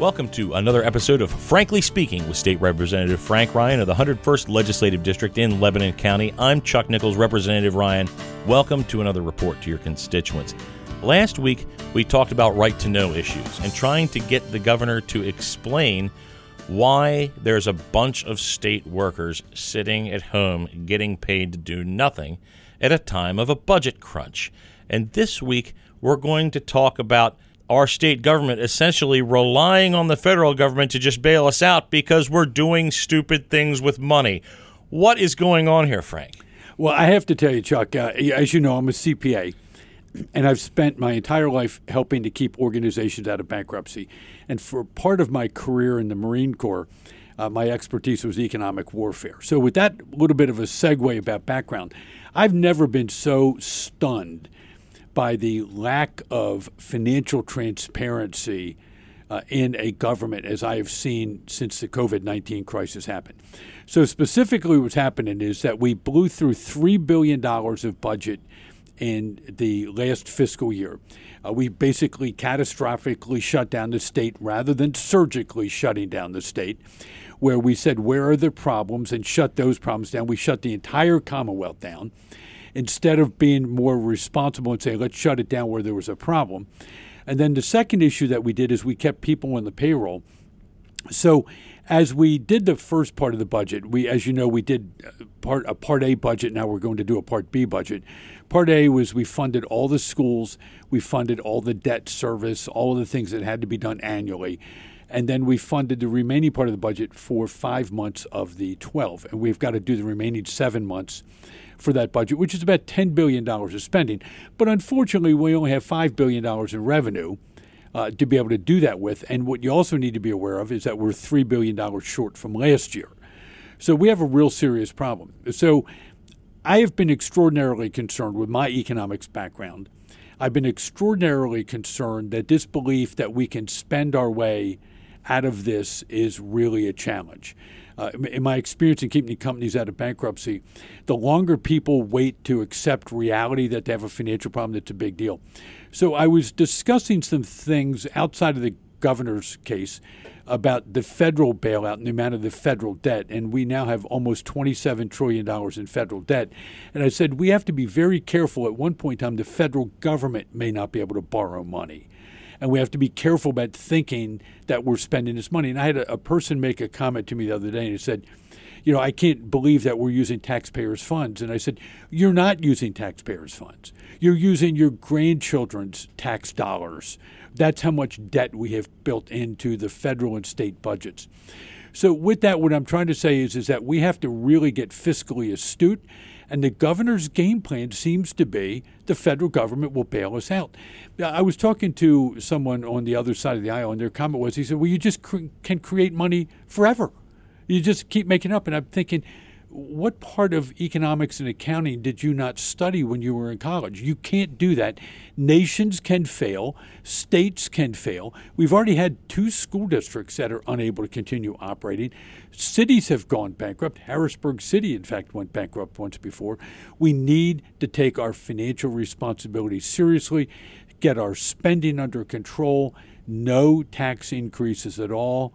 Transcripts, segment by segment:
Welcome to another episode of Frankly Speaking with State Representative Frank Ryan of the 101st Legislative District in Lebanon County. I'm Chuck Nichols, Representative Ryan. Welcome to another report to your constituents. Last week, we talked about right to know issues and trying to get the governor to explain why there's a bunch of state workers sitting at home getting paid to do nothing at a time of a budget crunch. And this week, we're going to talk about our state government essentially relying on the federal government to just bail us out because we're doing stupid things with money. What is going on here, Frank? Well, I have to tell you, Chuck, uh, as you know, I'm a CPA, and I've spent my entire life helping to keep organizations out of bankruptcy. And for part of my career in the Marine Corps, uh, my expertise was economic warfare. So, with that little bit of a segue about background, I've never been so stunned by the lack of financial transparency uh, in a government as I have seen since the COVID 19 crisis happened. So, specifically, what's happening is that we blew through $3 billion of budget in the last fiscal year. Uh, we basically catastrophically shut down the state rather than surgically shutting down the state, where we said, Where are the problems? and shut those problems down. We shut the entire Commonwealth down instead of being more responsible and saying, let's shut it down where there was a problem. And then the second issue that we did is we kept people on the payroll. So as we did the first part of the budget, we, as you know, we did uh, part a Part A budget. Now we're going to do a Part B budget. Part A was we funded all the schools, we funded all the debt service, all of the things that had to be done annually. And then we funded the remaining part of the budget for five months of the 12. And we've got to do the remaining seven months for that budget, which is about $10 billion of spending. But unfortunately, we only have $5 billion in revenue. Uh, to be able to do that with. And what you also need to be aware of is that we're $3 billion short from last year. So we have a real serious problem. So I have been extraordinarily concerned with my economics background. I've been extraordinarily concerned that this belief that we can spend our way out of this is really a challenge uh, in my experience in keeping companies out of bankruptcy, the longer people wait to accept reality that they have a financial problem, that's a big deal. So I was discussing some things outside of the governor's case about the federal bailout and the amount of the federal debt. And we now have almost $27 trillion in federal debt. And I said, we have to be very careful. At one point in time, the federal government may not be able to borrow money and we have to be careful about thinking that we're spending this money. And I had a, a person make a comment to me the other day, and he said, you know, I can't believe that we're using taxpayers' funds. And I said, You're not using taxpayers' funds. You're using your grandchildren's tax dollars. That's how much debt we have built into the federal and state budgets. So, with that, what I'm trying to say is, is that we have to really get fiscally astute and the governor's game plan seems to be the federal government will bail us out. I was talking to someone on the other side of the aisle, and their comment was, he said, Well, you just cr- can create money forever. You just keep making up. And I'm thinking, what part of economics and accounting did you not study when you were in college? You can't do that. Nations can fail, states can fail. We've already had two school districts that are unable to continue operating. Cities have gone bankrupt. Harrisburg City, in fact, went bankrupt once before. We need to take our financial responsibility seriously, get our spending under control, no tax increases at all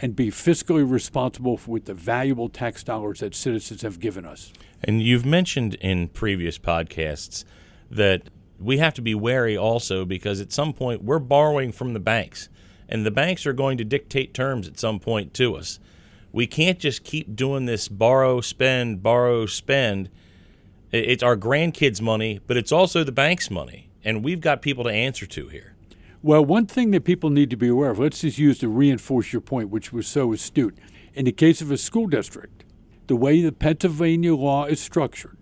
and be fiscally responsible with the valuable tax dollars that citizens have given us. And you've mentioned in previous podcasts that we have to be wary also because at some point we're borrowing from the banks, and the banks are going to dictate terms at some point to us. We can't just keep doing this borrow, spend, borrow, spend. It's our grandkids' money, but it's also the bank's money, and we've got people to answer to here. Well, one thing that people need to be aware of, let's just use to reinforce your point, which was so astute. In the case of a school district, the way the Pennsylvania law is structured,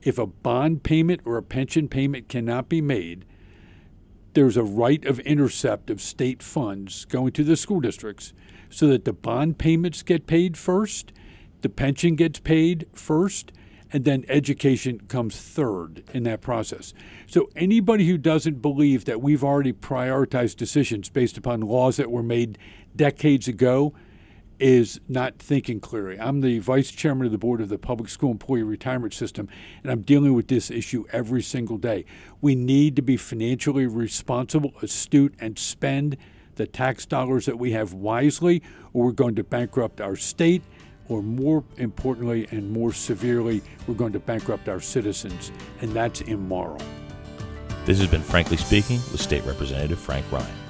if a bond payment or a pension payment cannot be made, there's a right of intercept of state funds going to the school districts so that the bond payments get paid first, the pension gets paid first, and then education comes third in that process. So anybody who doesn't believe that we've already prioritized decisions based upon laws that were made decades ago is not thinking clearly. I'm the vice chairman of the board of the Public School Employee Retirement System, and I'm dealing with this issue every single day. We need to be financially responsible, astute, and spend the tax dollars that we have wisely, or we're going to bankrupt our state, or more importantly and more severely, we're going to bankrupt our citizens, and that's immoral. This has been Frankly Speaking with State Representative Frank Ryan.